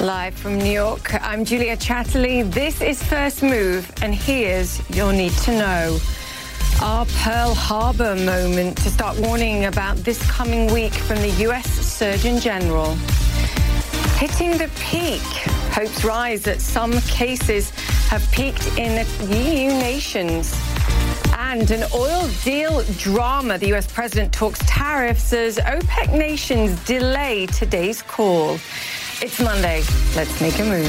Live from New York, I'm Julia Chatterley. This is First Move, and here's your need to know. Our Pearl Harbor moment to start warning about this coming week from the U.S. Surgeon General. Hitting the peak. Hopes rise that some cases have peaked in EU nations. And an oil deal drama. The U.S. president talks tariffs as OPEC nations delay today's call. It's Monday. Let's make a move.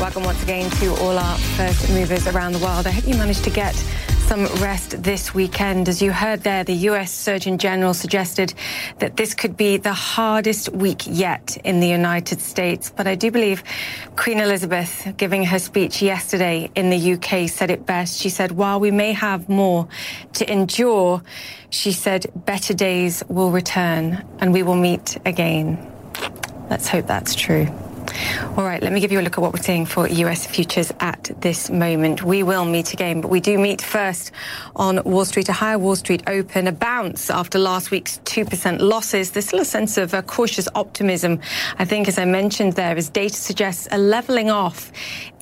Welcome once again to all our first movers around the world. I hope you managed to get some rest this weekend. As you heard there, the US Surgeon General suggested that this could be the hardest week yet in the United States. But I do believe Queen Elizabeth, giving her speech yesterday in the UK, said it best. She said, while we may have more to endure, she said, better days will return and we will meet again. Let's hope that's true. All right, let me give you a look at what we're seeing for US futures at this moment. We will meet again, but we do meet first on Wall Street, a higher Wall Street open, a bounce after last week's 2% losses. There's still a sense of uh, cautious optimism, I think, as I mentioned there, as data suggests a leveling off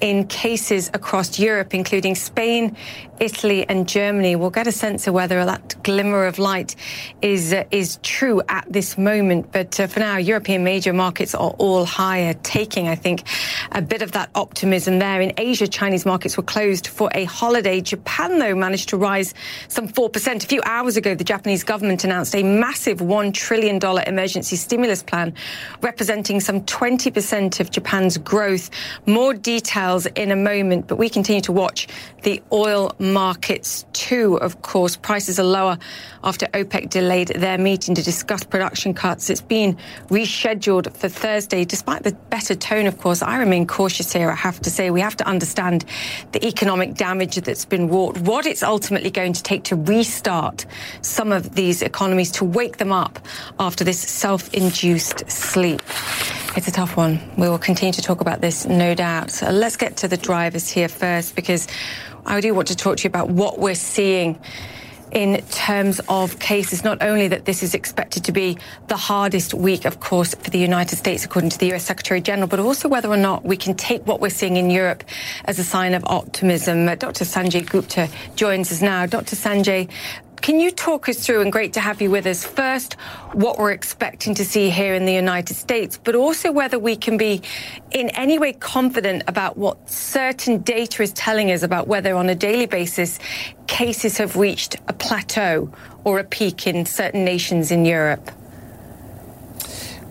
in cases across Europe, including Spain, Italy, and Germany. We'll get a sense of whether that glimmer of light is uh, is true at this moment. But uh, for now, European major markets are all higher, taking, I think, a bit of that optimism there. In Asia, Chinese markets were closed for a holiday. Japan, though, managed to rise some 4%. A few hours ago, the Japanese government announced a massive $1 trillion emergency stimulus plan, representing some 20% of Japan's growth. More details details in a moment, but we continue to watch the oil markets too, of course. Prices are lower after OPEC delayed their meeting to discuss production cuts. It's been rescheduled for Thursday. Despite the better tone, of course, I remain cautious here, I have to say. We have to understand the economic damage that's been wrought, what it's ultimately going to take to restart some of these economies, to wake them up after this self induced sleep. It's a tough one. We will continue to talk about this, no doubt. Uh, let's get to the drivers here first, because I do want to talk to you about what we're seeing in terms of cases, not only that this is expected to be the hardest week, of course, for the United States, according to the US Secretary General, but also whether or not we can take what we're seeing in Europe as a sign of optimism. Uh, Dr. Sanjay Gupta joins us now. Dr. Sanjay, can you talk us through, and great to have you with us, first, what we're expecting to see here in the United States, but also whether we can be in any way confident about what certain data is telling us about whether on a daily basis cases have reached a plateau or a peak in certain nations in Europe?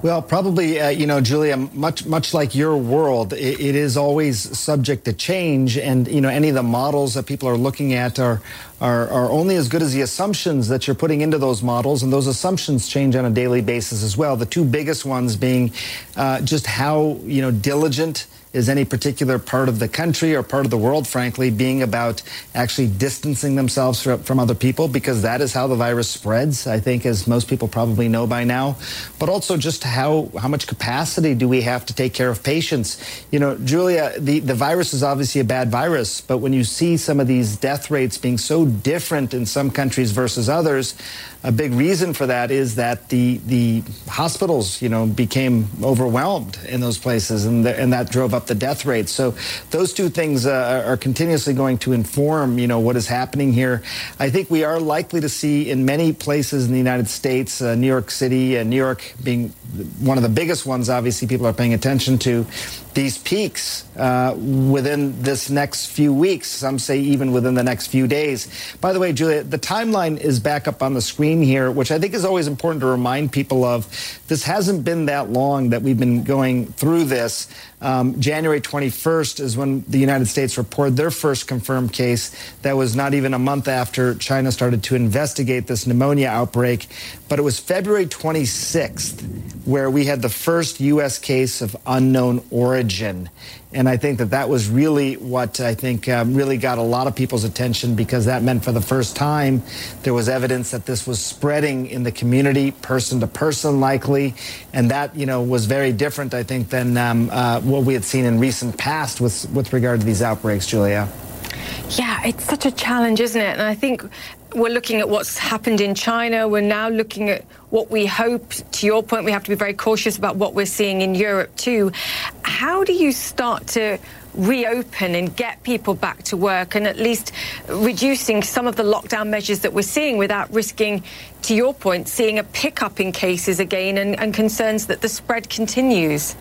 Well, probably, uh, you know, Julia, much much like your world, it, it is always subject to change, and you know, any of the models that people are looking at are, are are only as good as the assumptions that you're putting into those models, and those assumptions change on a daily basis as well. The two biggest ones being uh, just how you know diligent is any particular part of the country or part of the world, frankly, being about actually distancing themselves from other people because that is how the virus spreads, I think, as most people probably know by now. But also just how, how much capacity do we have to take care of patients? You know, Julia, the, the virus is obviously a bad virus, but when you see some of these death rates being so different in some countries versus others, a big reason for that is that the the hospitals, you know, became overwhelmed in those places, and the, and that drove up the death rate. So those two things uh, are continuously going to inform, you know, what is happening here. I think we are likely to see in many places in the United States, uh, New York City, and uh, New York being one of the biggest ones. Obviously, people are paying attention to these peaks uh, within this next few weeks. Some say even within the next few days. By the way, Julia, the timeline is back up on the screen here, which I think is always important to remind people of. This hasn't been that long that we've been going through this. Um, January 21st is when the United States reported their first confirmed case. That was not even a month after China started to investigate this pneumonia outbreak. But it was February 26th where we had the first U.S. case of unknown origin. And I think that that was really what I think um, really got a lot of people's attention because that meant for the first time there was evidence that this was spreading in the community, person to person, likely. And that, you know, was very different, I think, than um, uh, what we had seen in recent past with, with regard to these outbreaks, Julia. Yeah, it's such a challenge, isn't it? And I think we're looking at what's happened in China. We're now looking at what we hope. To your point, we have to be very cautious about what we're seeing in Europe too. How do you start to reopen and get people back to work and at least reducing some of the lockdown measures that we're seeing without risking, to your point, seeing a pickup in cases again and, and concerns that the spread continues?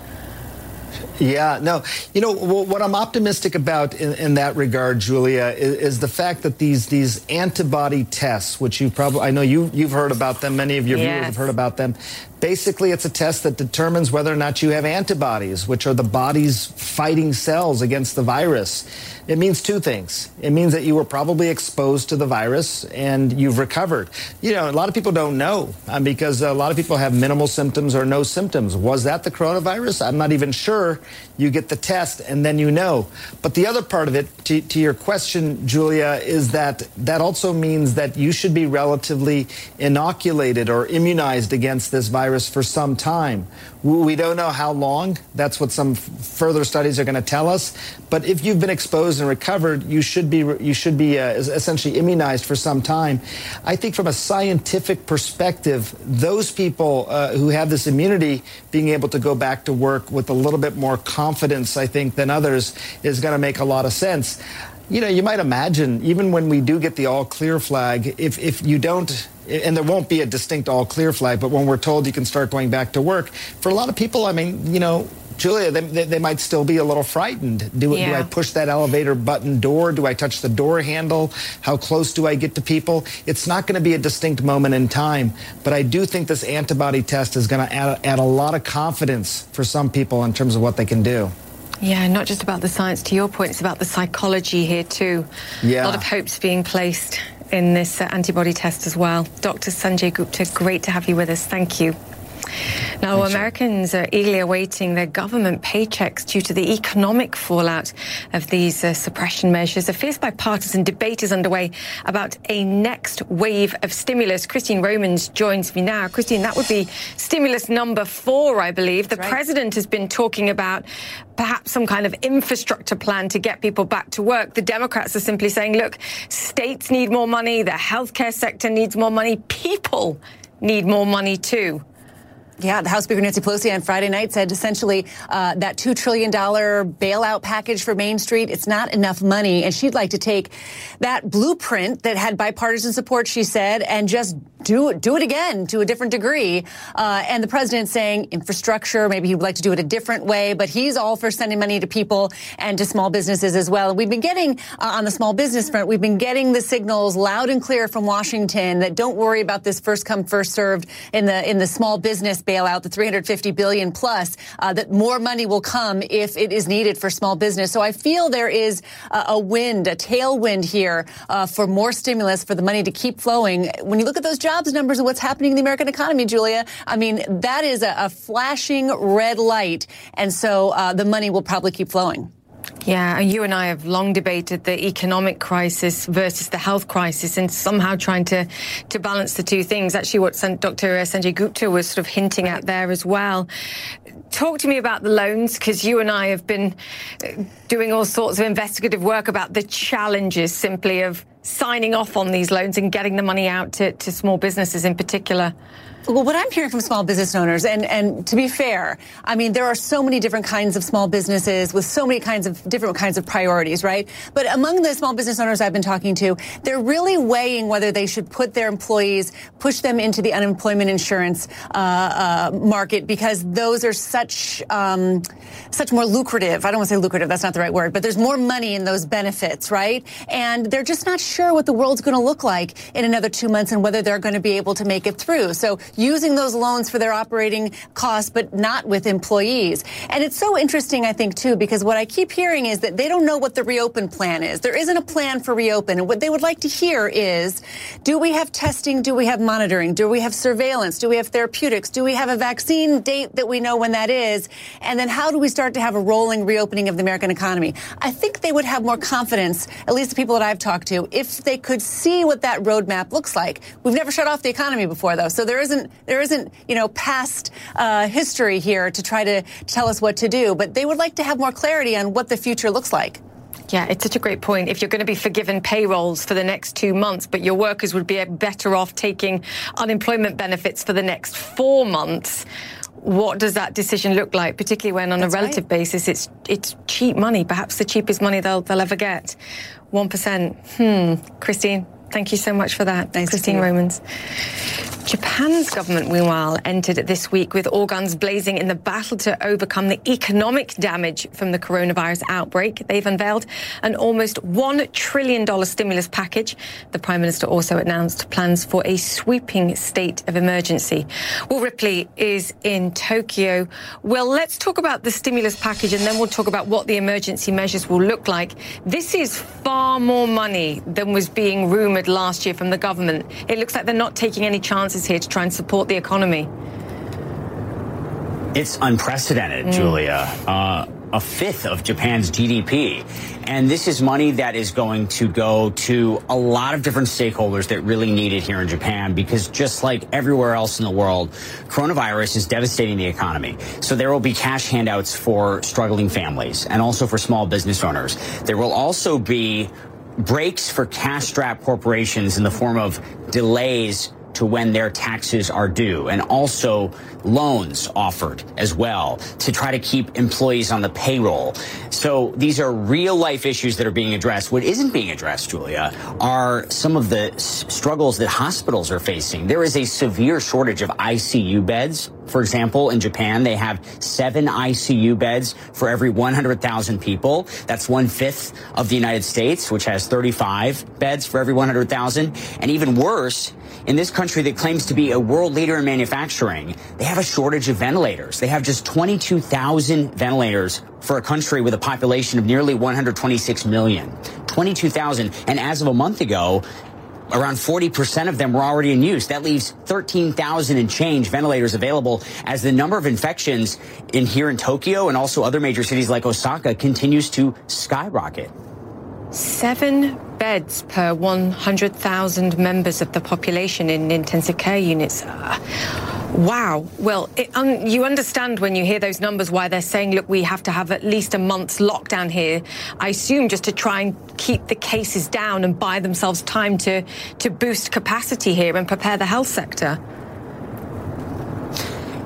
Yeah, no. You know what I'm optimistic about in, in that regard, Julia, is, is, the fact that these these antibody tests, which you probably I know you you've heard about them, many of your yes. viewers have heard about them. Basically, it's a test that determines whether or not you have antibodies, which are the body's fighting cells against the virus. It means two things. It means that you were probably exposed to the virus and you've recovered. You know, a lot of people don't know um, because a lot of people have minimal symptoms or no symptoms. Was that the coronavirus? I'm not even sure. You get the test and then you know. But the other part of it, to, to your question, Julia, is that that also means that you should be relatively inoculated or immunized against this virus for some time. We don't know how long. That's what some further studies are going to tell us. But if you've been exposed and recovered, you should be you should be uh, essentially immunized for some time. I think from a scientific perspective, those people uh, who have this immunity being able to go back to work with a little bit more confidence, I think, than others is going to make a lot of sense. You know, you might imagine even when we do get the all clear flag, if if you don't and there won't be a distinct all clear flag, but when we're told you can start going back to work, for a lot of people, I mean, you know, Julia, they, they might still be a little frightened. Do, yeah. do I push that elevator button door? Do I touch the door handle? How close do I get to people? It's not going to be a distinct moment in time, but I do think this antibody test is going to add, add a lot of confidence for some people in terms of what they can do. Yeah, not just about the science, to your point, it's about the psychology here too. Yeah. A lot of hopes being placed in this uh, antibody test as well. Dr. Sanjay Gupta, great to have you with us. Thank you. Now, Thanks, Americans are eagerly awaiting their government paychecks due to the economic fallout of these uh, suppression measures. A fierce bipartisan debate is underway about a next wave of stimulus. Christine Romans joins me now. Christine, that would be stimulus number four, I believe. The right. president has been talking about perhaps some kind of infrastructure plan to get people back to work. The Democrats are simply saying, look, states need more money, the healthcare sector needs more money, people need more money too. Yeah, the House Speaker Nancy Pelosi on Friday night said essentially uh, that $2 trillion bailout package for Main Street, it's not enough money. And she'd like to take that blueprint that had bipartisan support, she said, and just do do it again to a different degree. Uh, and the president saying infrastructure, maybe he'd like to do it a different way, but he's all for sending money to people and to small businesses as well. We've been getting uh, on the small business front, we've been getting the signals loud and clear from Washington that don't worry about this first come first served in the in the small business bailout, the 350 billion plus. Uh, that more money will come if it is needed for small business. So I feel there is a, wind, a tailwind here uh, for more stimulus for the money to keep flowing. When you look at those jobs numbers and what's happening in the American economy, Julia, I mean, that is a, a flashing red light. And so uh, the money will probably keep flowing. Yeah, you and I have long debated the economic crisis versus the health crisis and somehow trying to, to balance the two things. Actually, what Dr. Sanjay Gupta was sort of hinting at there as well. Talk to me about the loans because you and I have been uh, doing all sorts of investigative work about the challenges simply of signing off on these loans and getting the money out to, to small businesses in particular. Well, what I'm hearing from small business owners, and, and to be fair, I mean, there are so many different kinds of small businesses with so many kinds of different kinds of priorities, right? But among the small business owners I've been talking to, they're really weighing whether they should put their employees, push them into the unemployment insurance uh, uh, market because those are such um, such more lucrative. I don't want to say lucrative, that's not the right word, but there's more money in those benefits, right? And they're just not sure what the world's going to look like in another two months and whether they're going to be able to make it through. So using those loans for their operating costs, but not with employees. And it's so interesting, I think, too, because what I keep hearing is that they don't know what the reopen plan is. There isn't a plan for reopen. And what they would like to hear is, do we have testing? Do we have monitoring? Do we have surveillance? Do we have therapeutics? Do we have a vaccine date that we know when that is? And then how do we start to have a rolling reopening of the American economy? I think they would have more confidence, at least the people that I've talked to, if they could see what that roadmap looks like. We've never shut off the economy before, though, so there isn't there isn't you know past uh, history here to try to tell us what to do. But they would like to have more clarity on what the future looks like. Yeah, it's such a great point. If you're going to be forgiven payrolls for the next two months, but your workers would be better off taking unemployment benefits for the next four months, what does that decision look like? Particularly when, on That's a relative right. basis, it's it's cheap money, perhaps the cheapest money they'll they'll ever get. One percent. Hmm. Christine, thank you so much for that. Thanks, Christine Romans. Japan's government, meanwhile, entered this week with all guns blazing in the battle to overcome the economic damage from the coronavirus outbreak. They've unveiled an almost $1 trillion stimulus package. The Prime Minister also announced plans for a sweeping state of emergency. Will Ripley is in Tokyo. Well, let's talk about the stimulus package and then we'll talk about what the emergency measures will look like. This is far more money than was being last year from the government. It looks like they're not taking any chances here to try and support the economy? It's unprecedented, mm. Julia. Uh, a fifth of Japan's GDP. And this is money that is going to go to a lot of different stakeholders that really need it here in Japan because just like everywhere else in the world, coronavirus is devastating the economy. So there will be cash handouts for struggling families and also for small business owners. There will also be breaks for cash strapped corporations in the form of delays to when their taxes are due and also loans offered as well to try to keep employees on the payroll. So these are real life issues that are being addressed. What isn't being addressed, Julia, are some of the struggles that hospitals are facing. There is a severe shortage of ICU beds. For example, in Japan, they have seven ICU beds for every 100,000 people. That's one fifth of the United States, which has 35 beds for every 100,000. And even worse, in this country that claims to be a world leader in manufacturing, they have a shortage of ventilators. They have just 22,000 ventilators for a country with a population of nearly 126 million. 22,000. And as of a month ago, around 40% of them were already in use. That leaves 13,000 and change ventilators available as the number of infections in here in Tokyo and also other major cities like Osaka continues to skyrocket. Seven beds per 100,000 members of the population in intensive care units. Wow. Well, it, um, you understand when you hear those numbers why they're saying, look, we have to have at least a month's lockdown here. I assume just to try and keep the cases down and buy themselves time to, to boost capacity here and prepare the health sector.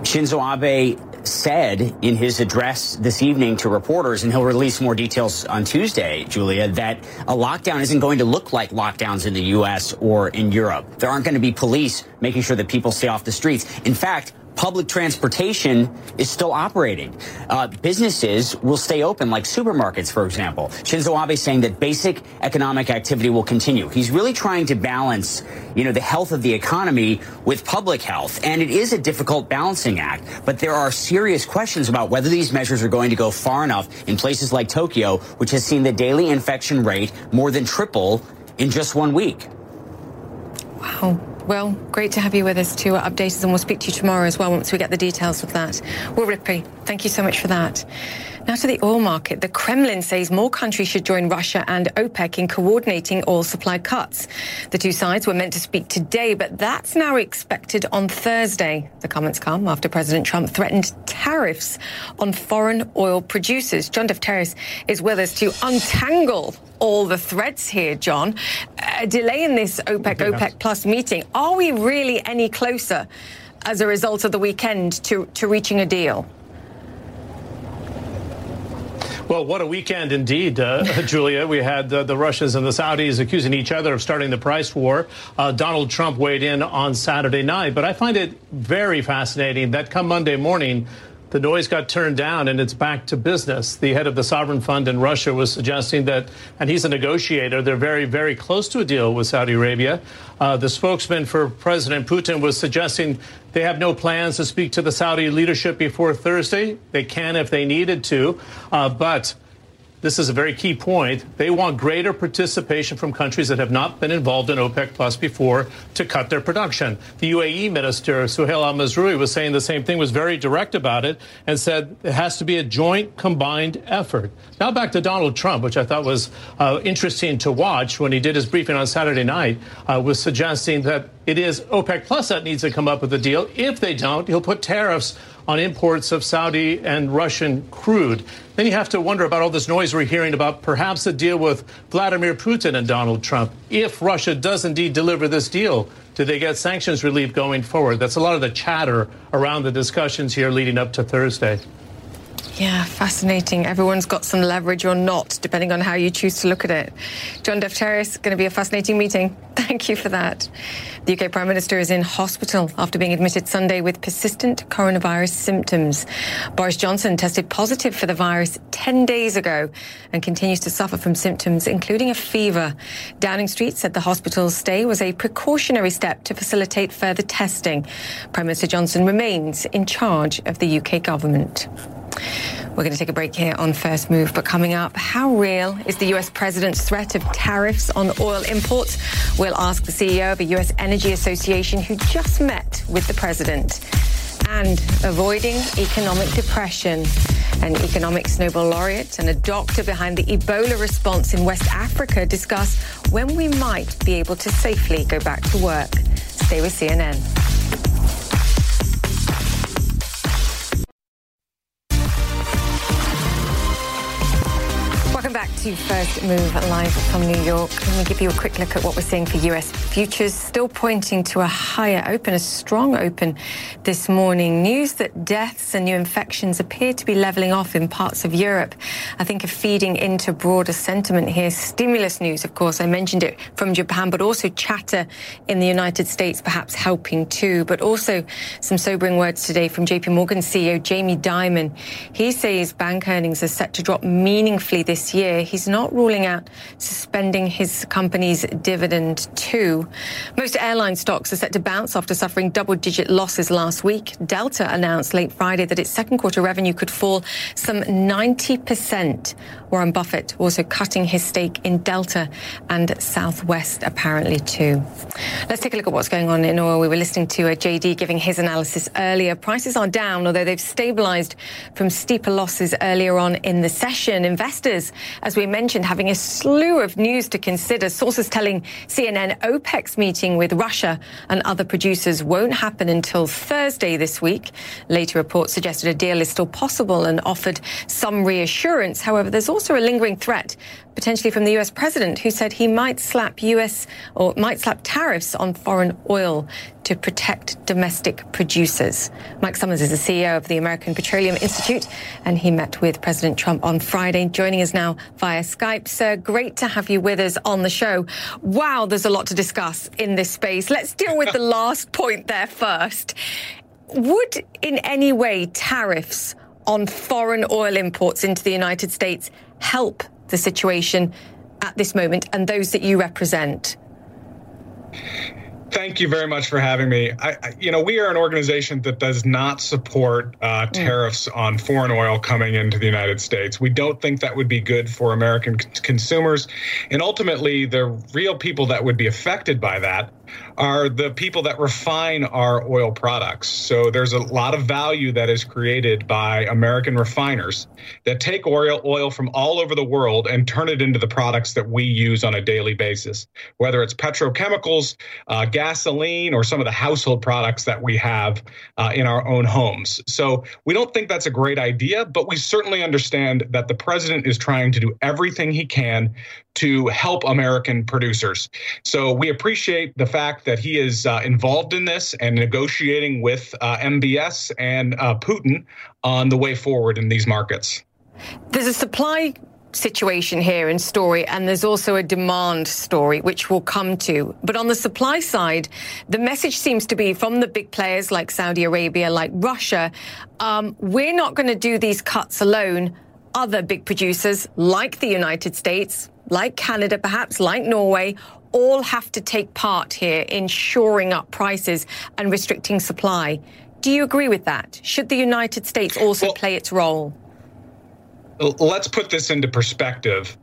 Shinzo Abe said in his address this evening to reporters, and he'll release more details on Tuesday, Julia, that a lockdown isn't going to look like lockdowns in the U.S. or in Europe. There aren't going to be police making sure that people stay off the streets. In fact, public transportation is still operating. Uh, businesses will stay open, like supermarkets, for example. Shinzo Abe is saying that basic economic activity will continue. He's really trying to balance, you know, the health of the economy with public health. And it is a difficult balancing act. But there are serious questions about whether these measures are going to go far enough in places like Tokyo, which has seen the daily infection rate more than triple in just one week. Wow. Well, great to have you with us to update us, and we'll speak to you tomorrow as well once we get the details of that. Will Ripley, thank you so much for that. Now to the oil market. The Kremlin says more countries should join Russia and OPEC in coordinating oil supply cuts. The two sides were meant to speak today, but that's now expected on Thursday. The comments come after President Trump threatened tariffs on foreign oil producers. John Defterios is with us to untangle all the threads here, John. A delay in this OPEC OPEC plus meeting. Are we really any closer as a result of the weekend to, to reaching a deal? Well, what a weekend indeed, uh, Julia. We had uh, the Russians and the Saudis accusing each other of starting the price war. Uh, Donald Trump weighed in on Saturday night. But I find it very fascinating that come Monday morning, the noise got turned down and it's back to business. The head of the sovereign fund in Russia was suggesting that, and he's a negotiator, they're very, very close to a deal with Saudi Arabia. Uh, the spokesman for President Putin was suggesting they have no plans to speak to the Saudi leadership before Thursday. They can if they needed to, uh, but this is a very key point. They want greater participation from countries that have not been involved in OPEC Plus before to cut their production. The UAE minister, Suhail Al Mazroui, was saying the same thing, was very direct about it, and said it has to be a joint, combined effort. Now back to Donald Trump, which I thought was uh, interesting to watch when he did his briefing on Saturday night, uh, was suggesting that it is OPEC Plus that needs to come up with a deal. If they don't, he'll put tariffs on imports of Saudi and Russian crude. Then you have to wonder about all this noise we're hearing about perhaps a deal with Vladimir Putin and Donald Trump. If Russia does indeed deliver this deal, do they get sanctions relief going forward? That's a lot of the chatter around the discussions here leading up to Thursday. Yeah, fascinating. Everyone's got some leverage or not, depending on how you choose to look at it. John Defterios, going to be a fascinating meeting. Thank you for that. The UK Prime Minister is in hospital after being admitted Sunday with persistent coronavirus symptoms. Boris Johnson tested positive for the virus 10 days ago and continues to suffer from symptoms, including a fever. Downing Street said the hospital's stay was a precautionary step to facilitate further testing. Prime Minister Johnson remains in charge of the UK government. We're going to take a break here on First Move, but coming up, how real is the US president's threat of tariffs on oil imports? We'll ask the CEO of a US Energy Association who just met with the president. And avoiding economic depression. An economics Nobel laureate and a doctor behind the Ebola response in West Africa discuss when we might be able to safely go back to work. Stay with CNN. Welcome back to First Move live from New York. Let me give you a quick look at what we're seeing for US futures. Still pointing to a higher open, a strong open this morning. News that deaths and new infections appear to be leveling off in parts of Europe. I think are feeding into broader sentiment here. Stimulus news, of course, I mentioned it from Japan, but also chatter in the United States perhaps helping too. But also some sobering words today from JP Morgan CEO Jamie Dimon. He says bank earnings are set to drop meaningfully this year year, he's not ruling out suspending his company's dividend too. Most airline stocks are set to bounce after suffering double digit losses last week. Delta announced late Friday that its second quarter revenue could fall some 90%. Warren Buffett also cutting his stake in Delta and Southwest apparently too. Let's take a look at what's going on in oil. We were listening to uh, a JD giving his analysis earlier. Prices are down, although they've stabilized from steeper losses earlier on in the session. Investors as we mentioned, having a slew of news to consider. Sources telling CNN OPEC's meeting with Russia and other producers won't happen until Thursday this week. Later reports suggested a deal is still possible and offered some reassurance. However, there's also a lingering threat potentially from the US president, who said he might slap US or might slap tariffs on foreign oil to protect domestic producers. Mike Sommers is the CEO of the American Petroleum Institute, and he met with President Trump on Friday, joining us now via Skype. Sir, great to have you with us on the show. Wow, there's a lot to discuss in this space. Let's deal with the last point there first. Would in any way tariffs on foreign oil imports into the United States help the situation at this moment and those that you represent? Thank you very much for having me. I, I, you know, we are an organization that does not support uh, mm. tariffs mm. on foreign oil coming into the United States. We don't think that would be good for American c- consumers, and ultimately, the real people that would be affected by that are the people that refine our oil products. So there's a lot of value that is created by American refiners that take oil from all over the world and turn it into the products that we use on a daily basis, whether it's petrochemicals, uh, gasoline, or some of the household products that we have uh, in our own homes. So we don't think that's a great idea, but we certainly understand that the president is trying to do everything he can to help American producers. So we appreciate the fact that he is uh, involved in this and negotiating with uh, MBS and uh, Putin on the way forward in these markets. There's a supply situation here in story and there's also a demand story which we'll come to but on the supply side the message seems to be from the big players like saudi arabia like russia um, we're not going to do these cuts alone other big producers like the united states like Canada, perhaps like Norway, all have to take part here in shoring up prices and restricting supply. Do you agree with that? Should the United States also well, play its role? Let's put this into perspective.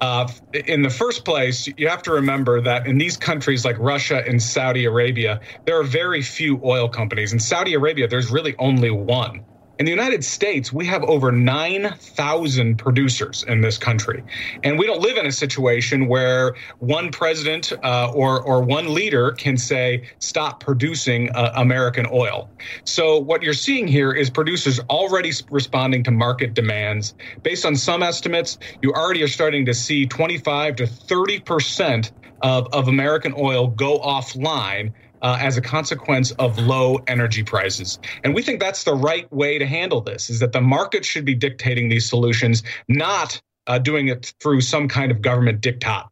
Uh, in the first place, you have to remember that in these countries like Russia and Saudi Arabia, there are very few oil companies. In Saudi Arabia, there's really only one. In the United States, we have over 9,000 producers in this country. And we don't live in a situation where one president uh, or, or one leader can say, stop producing uh, American oil. So, what you're seeing here is producers already responding to market demands. Based on some estimates, you already are starting to see 25 to 30 percent of, of American oil go offline uh, as a consequence of low energy prices. And we think that's the right way to handle this is that the market should be dictating these solutions, not uh, doing it through some kind of government diktat.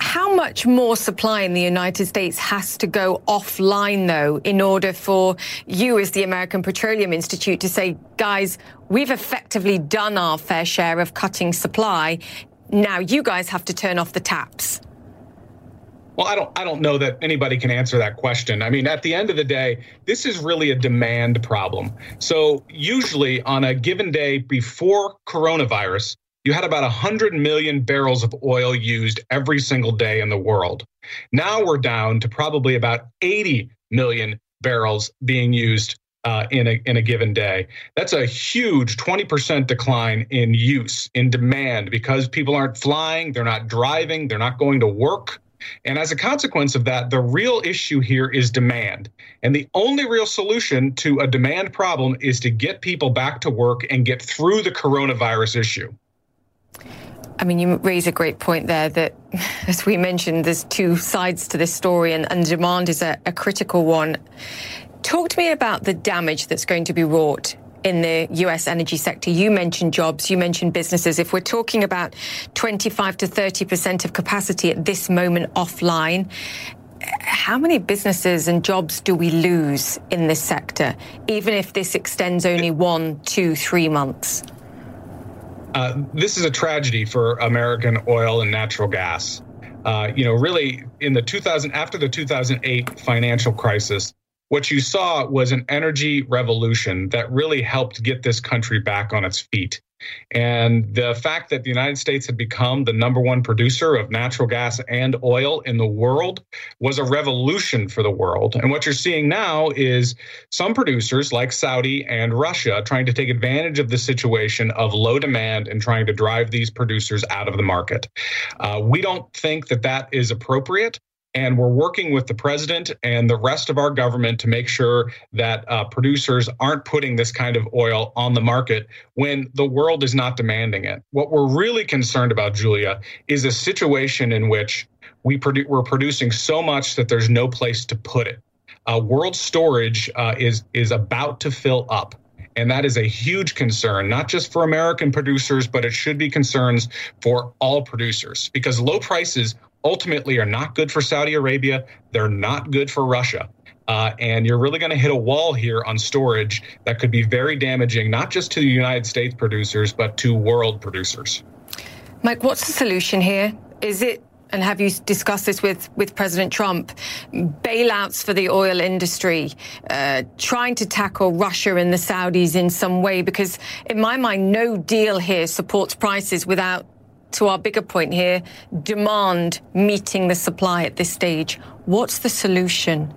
How much more supply in the United States has to go offline, though, in order for you, as the American Petroleum Institute, to say, guys, we've effectively done our fair share of cutting supply. Now you guys have to turn off the taps? Well, I don't I don't know that anybody can answer that question. I mean, at the end of the day, this is really a demand problem. So, usually on a given day before coronavirus, you had about 100 million barrels of oil used every single day in the world. Now we're down to probably about 80 million barrels being used uh, in a in a given day. That's a huge 20% decline in use in demand because people aren't flying, they're not driving, they're not going to work. And as a consequence of that, the real issue here is demand. And the only real solution to a demand problem is to get people back to work and get through the coronavirus issue. I mean, you raise a great point there that, as we mentioned, there's two sides to this story, and, and demand is a, a critical one. Talk to me about the damage that's going to be wrought in the US energy sector. You mentioned jobs, you mentioned businesses. If we're talking about 25 to 30% of capacity at this moment offline, how many businesses and jobs do we lose in this sector, even if this extends only one, two, three months? Uh, this is a tragedy for American oil and natural gas. Uh, you know, really, in the 2000 after the 2008 financial crisis, what you saw was an energy revolution that really helped get this country back on its feet. And the fact that the United States had become the number one producer of natural gas and oil in the world was a revolution for the world. And what you're seeing now is some producers like Saudi and Russia trying to take advantage of the situation of low demand and trying to drive these producers out of the market. Uh, we don't think that that is appropriate. And we're working with the president and the rest of our government to make sure that uh, producers aren't putting this kind of oil on the market when the world is not demanding it. What we're really concerned about, Julia, is a situation in which we produ- we're producing so much that there's no place to put it. Uh, world storage uh, is is about to fill up. And that is a huge concern, not just for American producers, but it should be concerns for all producers because low prices ultimately are not good for Saudi Arabia. They're not good for Russia. Uh, and you're really going to hit a wall here on storage that could be very damaging, not just to the United States producers, but to world producers. Mike, what's the solution here? Is it, and have you discussed this with, with President Trump, bailouts for the oil industry, uh, trying to tackle Russia and the Saudis in some way? Because in my mind, no deal here supports prices without to our bigger point here, demand meeting the supply at this stage. What's the solution?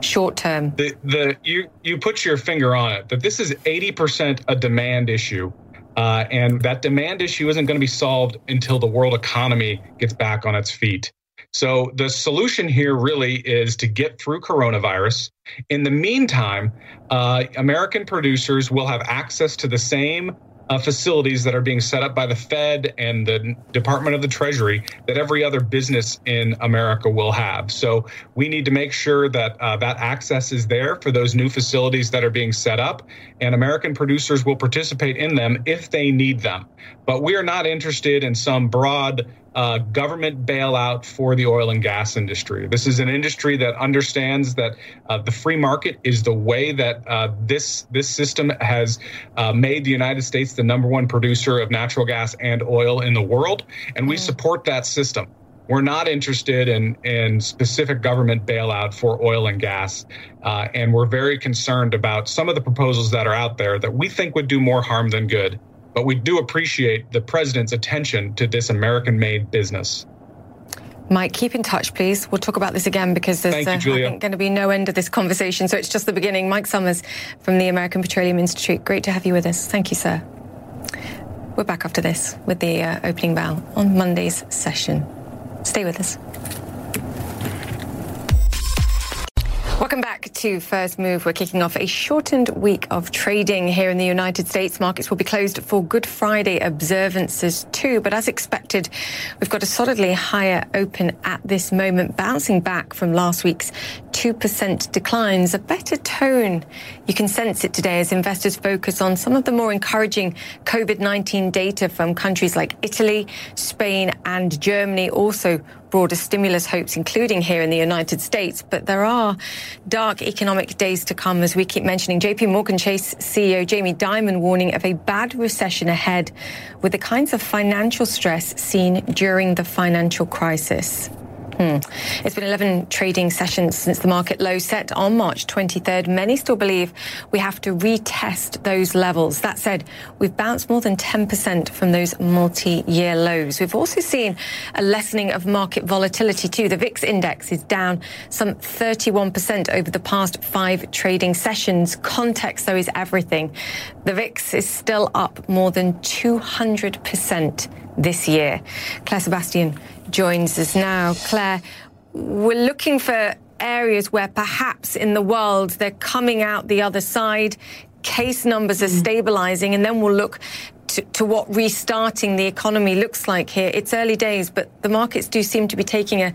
Short term. The, the you you put your finger on it that this is 80% a demand issue. Uh, and that demand issue isn't going to be solved until the world economy gets back on its feet. So the solution here really is to get through coronavirus. In the meantime, uh, American producers will have access to the same uh, facilities that are being set up by the Fed and the Department of the Treasury that every other business in America will have. So we need to make sure that uh, that access is there for those new facilities that are being set up, and American producers will participate in them if they need them. But we are not interested in some broad uh, government bailout for the oil and gas industry. This is an industry that understands that uh, the free market is the way that uh, this this system has uh, made the United States the number one producer of natural gas and oil in the world, and we mm. support that system. We're not interested in, in specific government bailout for oil and gas. Uh, and we're very concerned about some of the proposals that are out there that we think would do more harm than good but we do appreciate the president's attention to this American made business. Mike, keep in touch, please. We'll talk about this again because there's you, uh, going to be no end of this conversation. So it's just the beginning. Mike Sommers from the American Petroleum Institute. Great to have you with us. Thank you, sir. We're back after this with the uh, opening bell on Monday's session. Stay with us. Welcome back to First Move. We're kicking off a shortened week of trading here in the United States. Markets will be closed for Good Friday observances too, but as expected, we've got a solidly higher open at this moment, bouncing back from last week's 2% declines. A better tone. You can sense it today as investors focus on some of the more encouraging COVID-19 data from countries like Italy, Spain and Germany also broader stimulus hopes, including here in the United States. But there are dark economic days to come, as we keep mentioning. JP Morgan Chase CEO Jamie Dimon warning of a bad recession ahead with the kinds of financial stress seen during the financial crisis. Hmm. It's been 11 trading sessions since the market low set on March 23rd. Many still believe we have to retest those levels. That said, we've bounced more than 10% from those multi-year lows. We've also seen a lessening of market volatility too. The VIX index is down some 31% over the past five trading sessions. Context, though, is everything. The VIX is still up more than 200% this year. Clare Sebastian joins us now. Clare, we're looking for areas where perhaps in the world they're coming out the other side, case numbers are mm. stabilizing, and then we'll look to, to, what restarting the economy looks like here. It's early days, but the markets do seem to be taking a,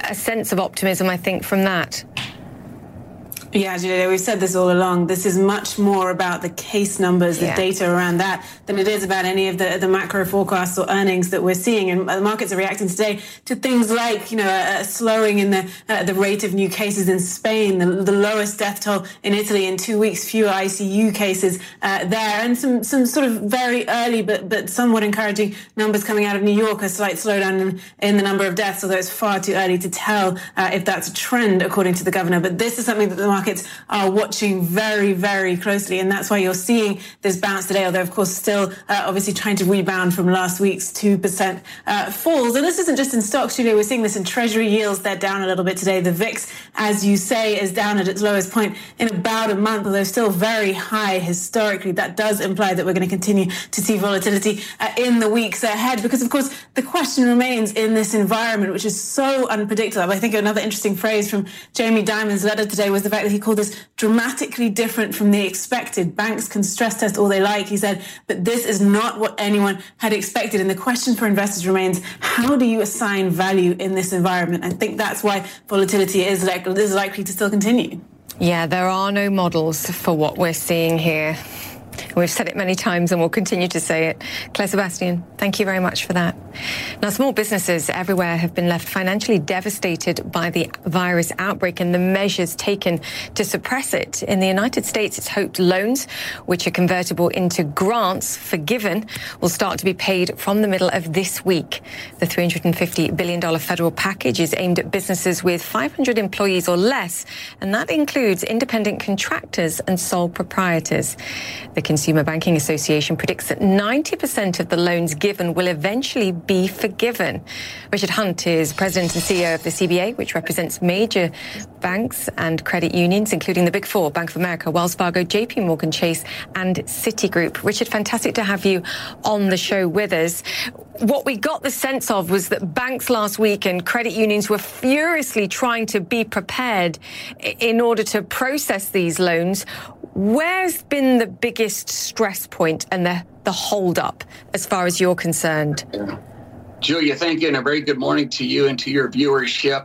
a sense of optimism, I think, from that. Yeah, Julia, we've said this all along. This is much more about the case numbers, the yeah. data around that, than it is about any of the, the macro forecasts or earnings that we're seeing. And the markets are reacting today to things like, you know, a, a slowing in the uh, the rate of new cases in Spain, the, the, lowest death toll in Italy in two weeks, fewer ICU cases uh, there, and some some sort of very early but but somewhat encouraging numbers coming out of New York. A slight slowdown in, in the number of deaths, although it's far too early to tell uh, if that's a trend, according to the governor. But this is something that the markets are watching very, very closely. And that's why you're seeing this bounce today, although, of course, still uh, obviously trying to rebound from last week's 2% uh, falls. And this isn't just in stocks, Julia. We're seeing this in treasury yields. They're down a little bit today. The VIX, as you say, is down at its lowest point in about a month, although still very high historically. That does imply that we're going to continue to see volatility uh, in the weeks ahead because, of course, the question remains in this environment, which is so unpredictable. I think another interesting phrase from Jamie Dimon's letter today was the fact he called this dramatically different from the expected. Banks can stress test all they like, he said, but this is not what anyone had expected. And the question for investors remains, how do you assign value in this environment? I think that's why volatility is, like, is likely to still continue. Yeah, there are no models for what we're seeing here. We've said it many times and we'll continue to say it. Clare Sebastian, thank you very much for that. Now, small businesses everywhere have been left financially devastated by the virus outbreak and the measures taken to suppress it. In the United States, it's hoped loans, which are convertible into grants forgiven, will start to be paid from the middle of this week. The $350 billion federal package is aimed at businesses with 500 employees or less, and that includes independent contractors and sole proprietors. The Consumer Banking Association predicts that 90% of the loans given will eventually be forgiven. Richard Hunt is president and CEO of the CBA, which represents major banks and credit unions, including the Big Four, Bank of America, Wells Fargo, JP Morgan Chase, and Citigroup. Richard, fantastic to have you on the show with us. What we got the sense of was that banks last week and credit unions were furiously trying to be prepared in order to process these loans. Where's been the biggest stress point and the, the hold up as far as you're concerned? Julia, thank you, and a very good morning to you and to your viewership.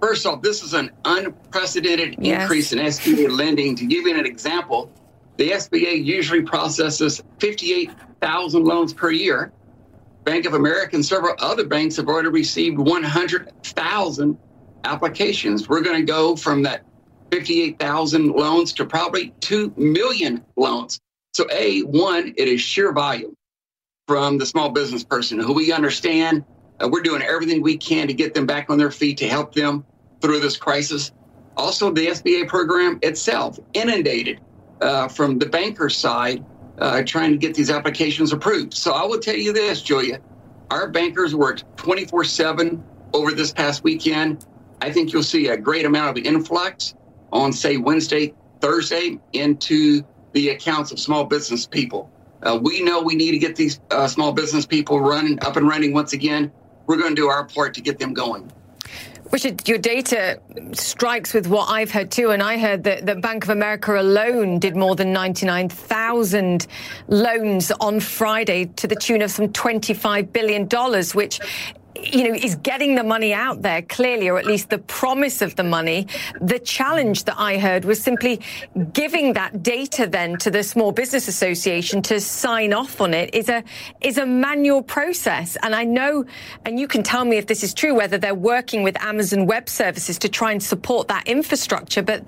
First off, this is an unprecedented yes. increase in SBA lending. To give you an example, the SBA usually processes 58,000 loans per year. Bank of America and several other banks have already received 100,000 applications. We're going to go from that 58,000 loans to probably 2 million loans. So, A, one, it is sheer volume from the small business person who we understand uh, we're doing everything we can to get them back on their feet to help them through this crisis. Also, the SBA program itself inundated uh, from the banker side uh, trying to get these applications approved. So, I will tell you this, Julia our bankers worked 24 7 over this past weekend. I think you'll see a great amount of influx on, say, Wednesday, Thursday into the accounts of small business people. Uh, we know we need to get these uh, small business people running up and running once again. We're going to do our part to get them going. Richard, your data strikes with what I've heard too, and I heard that, that Bank of America alone did more than 99,000 loans on Friday to the tune of some $25 billion, which you know, is getting the money out there clearly, or at least the promise of the money. The challenge that I heard was simply giving that data then to the Small Business Association to sign off on it is a is a manual process. And I know, and you can tell me if this is true, whether they're working with Amazon Web Services to try and support that infrastructure, but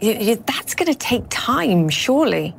that's going to take time, surely.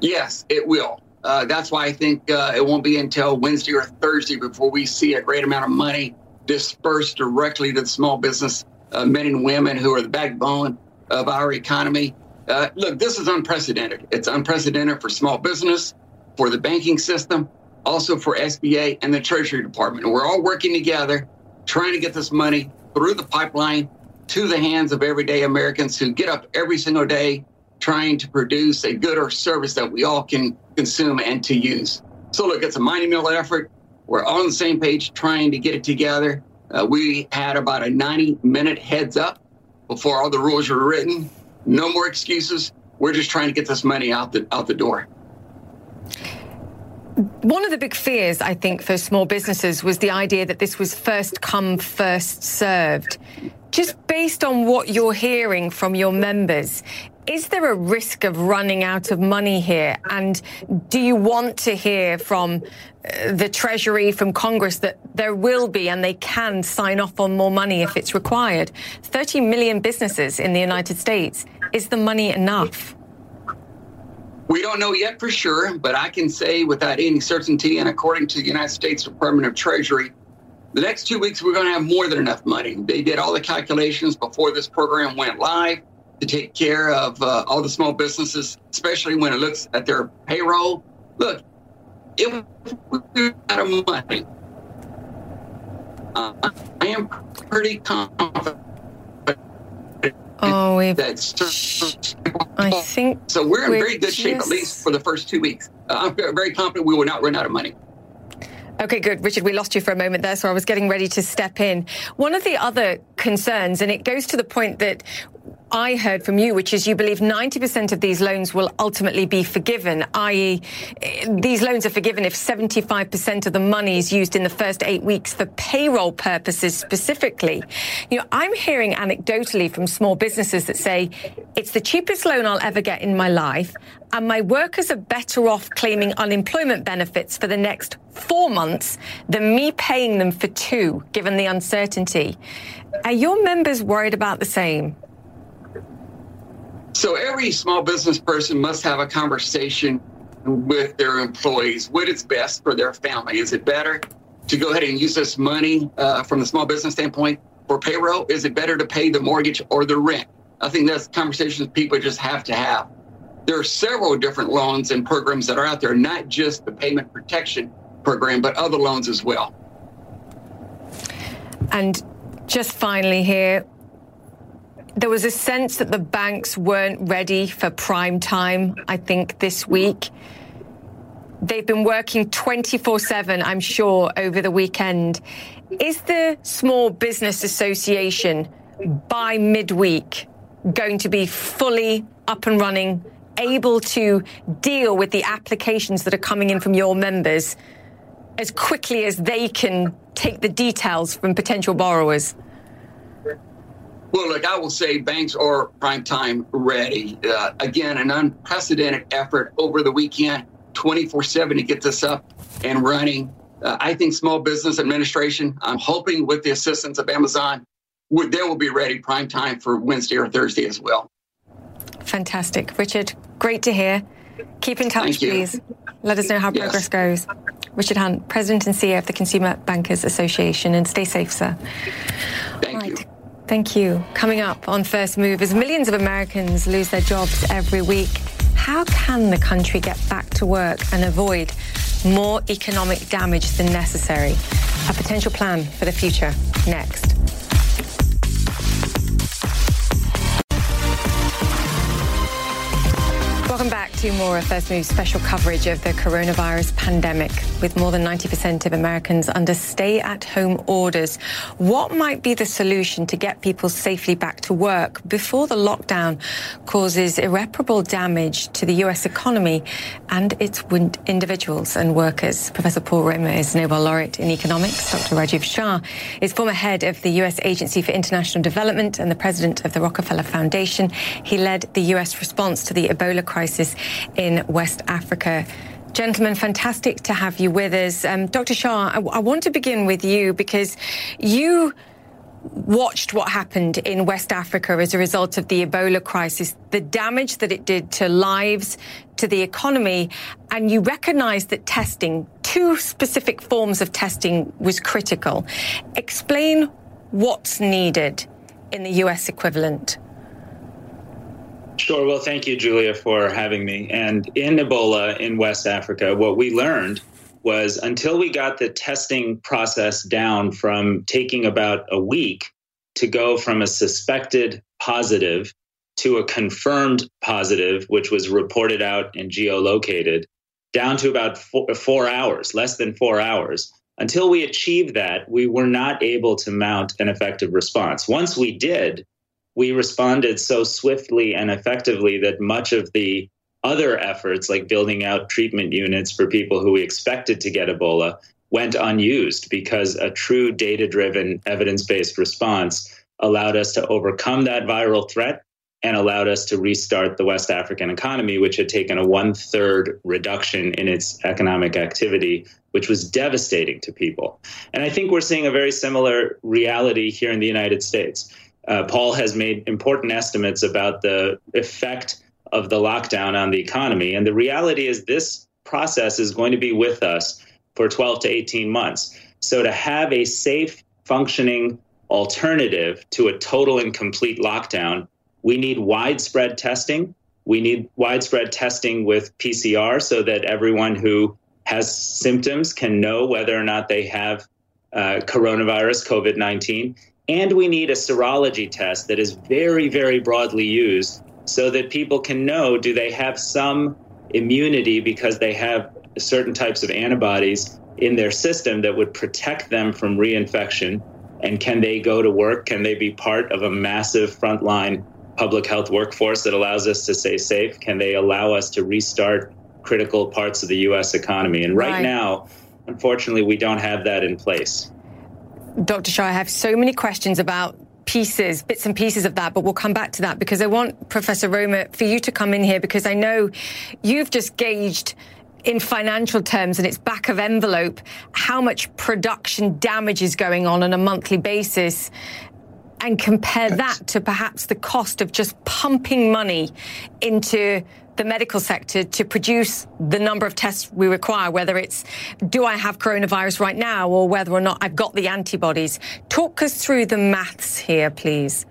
Yes, it will. Uh, that's why I think uh, it won't be until Wednesday or Thursday before we see a great amount of money dispersed directly to the small business uh, men and women who are the backbone of our economy. Uh, look, this is unprecedented. It's unprecedented for small business, for the banking system, also for SBA and the Treasury Department. And we're all working together, trying to get this money through the pipeline to the hands of everyday Americans who get up every single day trying to produce a good or service that we all can consume and to use. So, look, it's a monumental effort. We're on the same page trying to get it together. Uh, we had about a 90 minute heads up before all the rules were written. No more excuses. We're just trying to get this money out the, out the door. One of the big fears, I think, for small businesses was the idea that this was first come, first served. Just based on what you're hearing from your members, is there a risk of running out of money here? And do you want to hear from uh, the Treasury, from Congress, that there will be and they can sign off on more money if it's required? 30 million businesses in the United States. Is the money enough? We don't know yet for sure, but I can say without any certainty, and according to the United States Department of Treasury, the next two weeks we're going to have more than enough money. They did all the calculations before this program went live to take care of uh, all the small businesses, especially when it looks at their payroll. Look, if we're out of money, uh, I am pretty confident. Oh, we've. I think so. We're in very good just... shape, at least for the first two weeks. Uh, I'm very confident we will not run out of money. Okay, good. Richard, we lost you for a moment there, so I was getting ready to step in. One of the other concerns, and it goes to the point that I heard from you, which is you believe 90% of these loans will ultimately be forgiven, i.e., eh, these loans are forgiven if 75% of the money is used in the first eight weeks for payroll purposes specifically. You know, I'm hearing anecdotally from small businesses that say it's the cheapest loan I'll ever get in my life, and my workers are better off claiming unemployment benefits for the next four months than me paying them for two, given the uncertainty. Are your members worried about the same? So every small business person must have a conversation with their employees. What is best for their family? Is it better to go ahead and use this money uh, from the small business standpoint for payroll? Is it better to pay the mortgage or the rent? I think that's conversations people just have to have. There are several different loans and programs that are out there, not just the payment protection program, but other loans as well. And just finally here, there was a sense that the banks weren't ready for prime time, I think, this week. They've been working 24 7, I'm sure, over the weekend. Is the Small Business Association by midweek going to be fully up and running, able to deal with the applications that are coming in from your members as quickly as they can take the details from potential borrowers? Well, look, I will say banks are prime time ready. Uh, again, an unprecedented effort over the weekend, 24 7 to get this up and running. Uh, I think Small Business Administration, I'm hoping with the assistance of Amazon, would, they will be ready prime time for Wednesday or Thursday as well. Fantastic. Richard, great to hear. Keep in touch, please. Let us know how yes. progress goes. Richard Hunt, President and CEO of the Consumer Bankers Association, and stay safe, sir. Thank right. you. Thank you. Coming up on First Move, as millions of Americans lose their jobs every week, how can the country get back to work and avoid more economic damage than necessary. A potential plan for the future. Next. Welcome back to more of First Move special coverage of the coronavirus pandemic. With more than 90% of Americans under stay at home orders, what might be the solution to get people safely back to work before the lockdown causes irreparable damage to the U.S. economy and its individuals and workers? Professor Paul Romer is Nobel laureate in economics. Dr. Rajiv Shah is former head of the U.S. Agency for International Development and the president of the Rockefeller Foundation. He led the U.S. response to the Ebola crisis crisis in West Africa. Gentlemen, fantastic to have you with us. Um, Dr. Shah, I, I want to begin with you because you watched what happened in West Africa as a result of the Ebola crisis, the damage that it did to lives, to the economy, and you recognized that testing, two specific forms of testing, was critical. Explain what's needed in the US equivalent. Sure. Well, thank you, Julia, for having me. And in Ebola in West Africa, what we learned was until we got the testing process down from taking about a week to go from a suspected positive to a confirmed positive, which was reported out and geolocated, down to about four, four hours, less than four hours. Until we achieved that, we were not able to mount an effective response. Once we did, we responded so swiftly and effectively that much of the other efforts, like building out treatment units for people who we expected to get Ebola, went unused because a true data driven, evidence based response allowed us to overcome that viral threat and allowed us to restart the West African economy, which had taken a one third reduction in its economic activity, which was devastating to people. And I think we're seeing a very similar reality here in the United States. Uh, Paul has made important estimates about the effect of the lockdown on the economy. And the reality is, this process is going to be with us for 12 to 18 months. So, to have a safe, functioning alternative to a total and complete lockdown, we need widespread testing. We need widespread testing with PCR so that everyone who has symptoms can know whether or not they have uh, coronavirus, COVID 19. And we need a serology test that is very, very broadly used so that people can know do they have some immunity because they have certain types of antibodies in their system that would protect them from reinfection? And can they go to work? Can they be part of a massive frontline public health workforce that allows us to stay safe? Can they allow us to restart critical parts of the U.S. economy? And right, right. now, unfortunately, we don't have that in place. Dr. Shah, I have so many questions about pieces, bits and pieces of that, but we'll come back to that because I want Professor Romer for you to come in here because I know you've just gauged in financial terms and it's back of envelope how much production damage is going on on a monthly basis and compare that to perhaps the cost of just pumping money into the medical sector to produce the number of tests we require, whether it's do I have coronavirus right now or whether or not I've got the antibodies. Talk us through the maths here, please.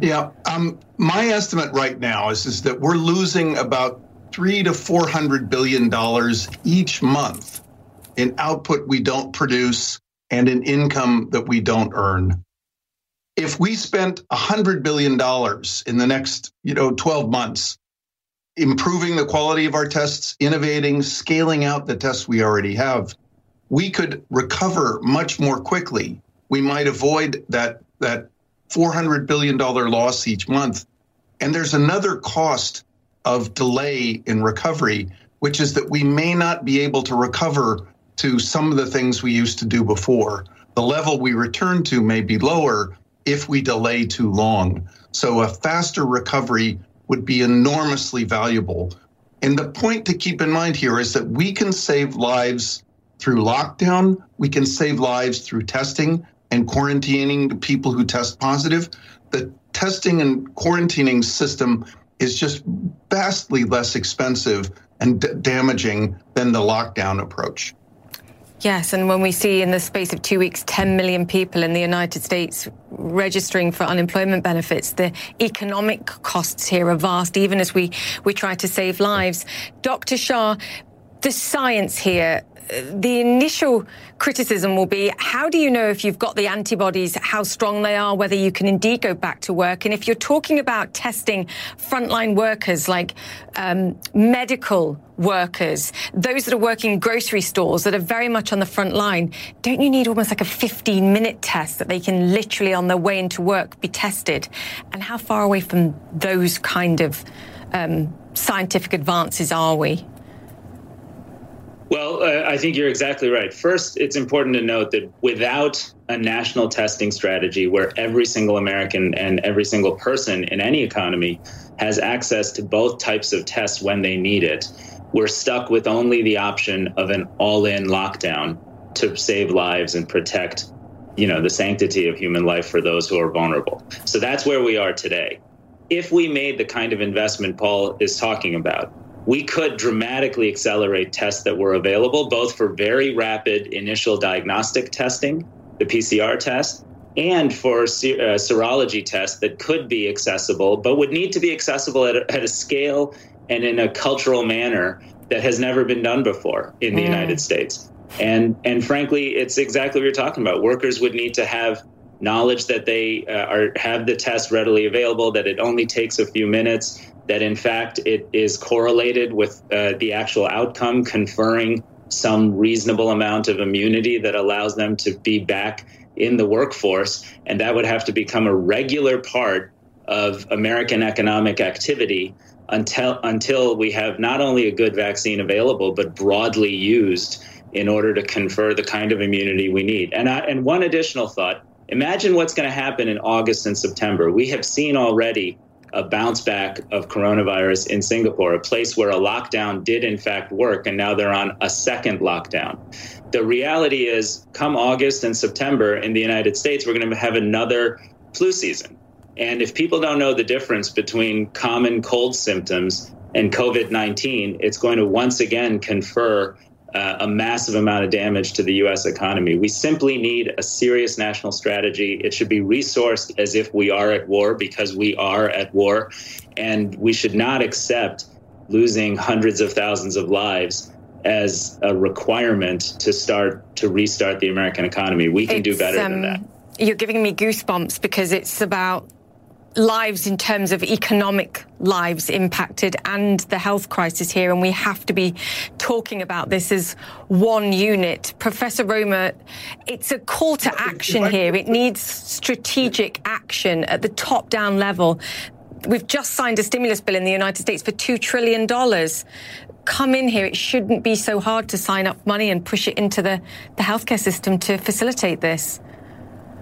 Yeah, um, my estimate right now is, is that we're losing about three to four hundred billion dollars each month in output we don't produce and in income that we don't earn. If we spent $100 billion in the next, you know, 12 months improving the quality of our tests, innovating, scaling out the tests we already have, we could recover much more quickly. We might avoid that that $400 billion loss each month. And there's another cost of delay in recovery, which is that we may not be able to recover to some of the things we used to do before. The level we return to may be lower if we delay too long. So a faster recovery would be enormously valuable. And the point to keep in mind here is that we can save lives through lockdown, we can save lives through testing and quarantining the people who test positive. The testing and quarantining system is just vastly less expensive and d- damaging than the lockdown approach. Yes, and when we see in the space of two weeks 10 million people in the United States registering for unemployment benefits, the economic costs here are vast, even as we, we try to save lives. Dr. Shah, the science here, the initial criticism will be how do you know if you've got the antibodies, how strong they are, whether you can indeed go back to work? And if you're talking about testing frontline workers like um, medical workers, those that are working in grocery stores that are very much on the front line, don't you need almost like a 15 minute test that they can literally on their way into work be tested? And how far away from those kind of um, scientific advances are we? Well, uh, I think you're exactly right. First, it's important to note that without a national testing strategy where every single American and every single person in any economy has access to both types of tests when they need it, we're stuck with only the option of an all-in lockdown to save lives and protect, you know, the sanctity of human life for those who are vulnerable. So that's where we are today. If we made the kind of investment Paul is talking about, we could dramatically accelerate tests that were available, both for very rapid initial diagnostic testing, the PCR test, and for ser- uh, serology tests that could be accessible, but would need to be accessible at a, at a, scale and in a cultural manner that has never been done before in the mm. United States. And and frankly, it's exactly what you're talking about. Workers would need to have knowledge that they uh, are have the test readily available, that it only takes a few minutes, that in fact it is correlated with uh, the actual outcome, conferring some reasonable amount of immunity that allows them to be back in the workforce. And that would have to become a regular part of American economic activity until until we have not only a good vaccine available but broadly used in order to confer the kind of immunity we need. And I, and one additional thought: imagine what's going to happen in August and September. We have seen already a bounce back of coronavirus in Singapore, a place where a lockdown did in fact work, and now they're on a second lockdown. The reality is, come August and September in the United States, we're going to have another flu season. And if people don't know the difference between common cold symptoms and COVID 19, it's going to once again confer uh, a massive amount of damage to the U.S. economy. We simply need a serious national strategy. It should be resourced as if we are at war because we are at war. And we should not accept losing hundreds of thousands of lives as a requirement to start to restart the American economy. We can it's, do better um, than that. You're giving me goosebumps because it's about lives in terms of economic lives impacted and the health crisis here. And we have to be talking about this as one unit. Professor Romer, it's a call to action here. It needs strategic action at the top down level. We've just signed a stimulus bill in the United States for $2 trillion. Come in here. It shouldn't be so hard to sign up money and push it into the, the healthcare system to facilitate this.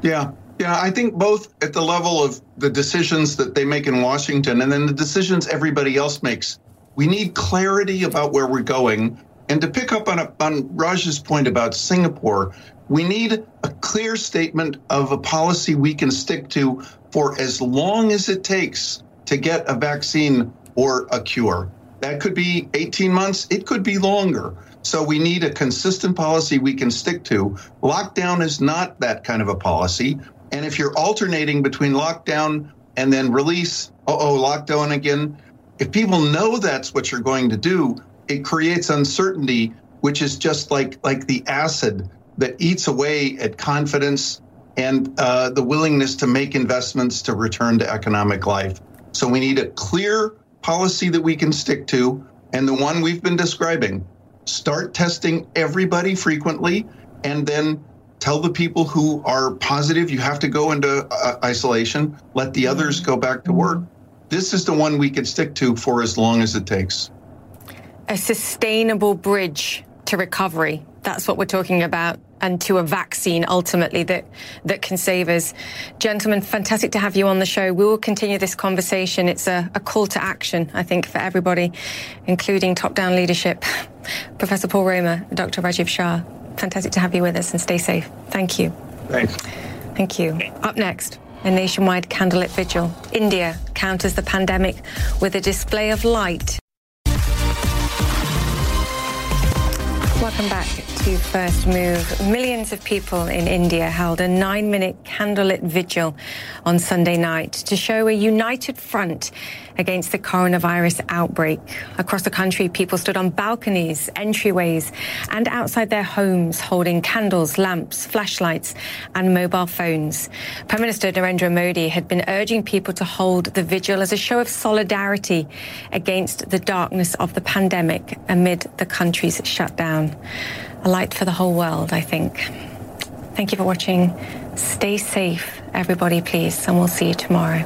Yeah, yeah, I think both at the level of the decisions that they make in Washington and then the decisions everybody else makes. We need clarity about where we're going. And to pick up on, a, on Raj's point about Singapore, we need a clear statement of a policy we can stick to for as long as it takes to get a vaccine or a cure. That could be 18 months, it could be longer. So we need a consistent policy we can stick to. Lockdown is not that kind of a policy. And if you're alternating between lockdown and then release, oh, lockdown again, if people know that's what you're going to do, it creates uncertainty, which is just like like the acid that eats away at confidence and uh, the willingness to make investments to return to economic life. So we need a clear policy that we can stick to, and the one we've been describing. Start testing everybody frequently, and then tell the people who are positive you have to go into uh, isolation, let the others go back to work. This is the one we can stick to for as long as it takes. A sustainable bridge to recovery. That's what we're talking about and to a vaccine ultimately that that can save us. Gentlemen, fantastic to have you on the show. We will continue this conversation. It's a, a call to action, I think, for everybody, including top-down leadership. Professor Paul Romer, Dr. Rajiv Shah, fantastic to have you with us and stay safe. Thank you. Thanks. Thank you. Up next, a nationwide candlelit vigil. India counters the pandemic with a display of light Welcome back to First Move. Millions of people in India held a nine minute candlelit vigil on Sunday night to show a united front against the coronavirus outbreak. Across the country, people stood on balconies, entryways, and outside their homes holding candles, lamps, flashlights, and mobile phones. Prime Minister Narendra Modi had been urging people to hold the vigil as a show of solidarity against the darkness of the pandemic amid the country's shutdown. A light for the whole world, I think. Thank you for watching. Stay safe, everybody, please, and we'll see you tomorrow.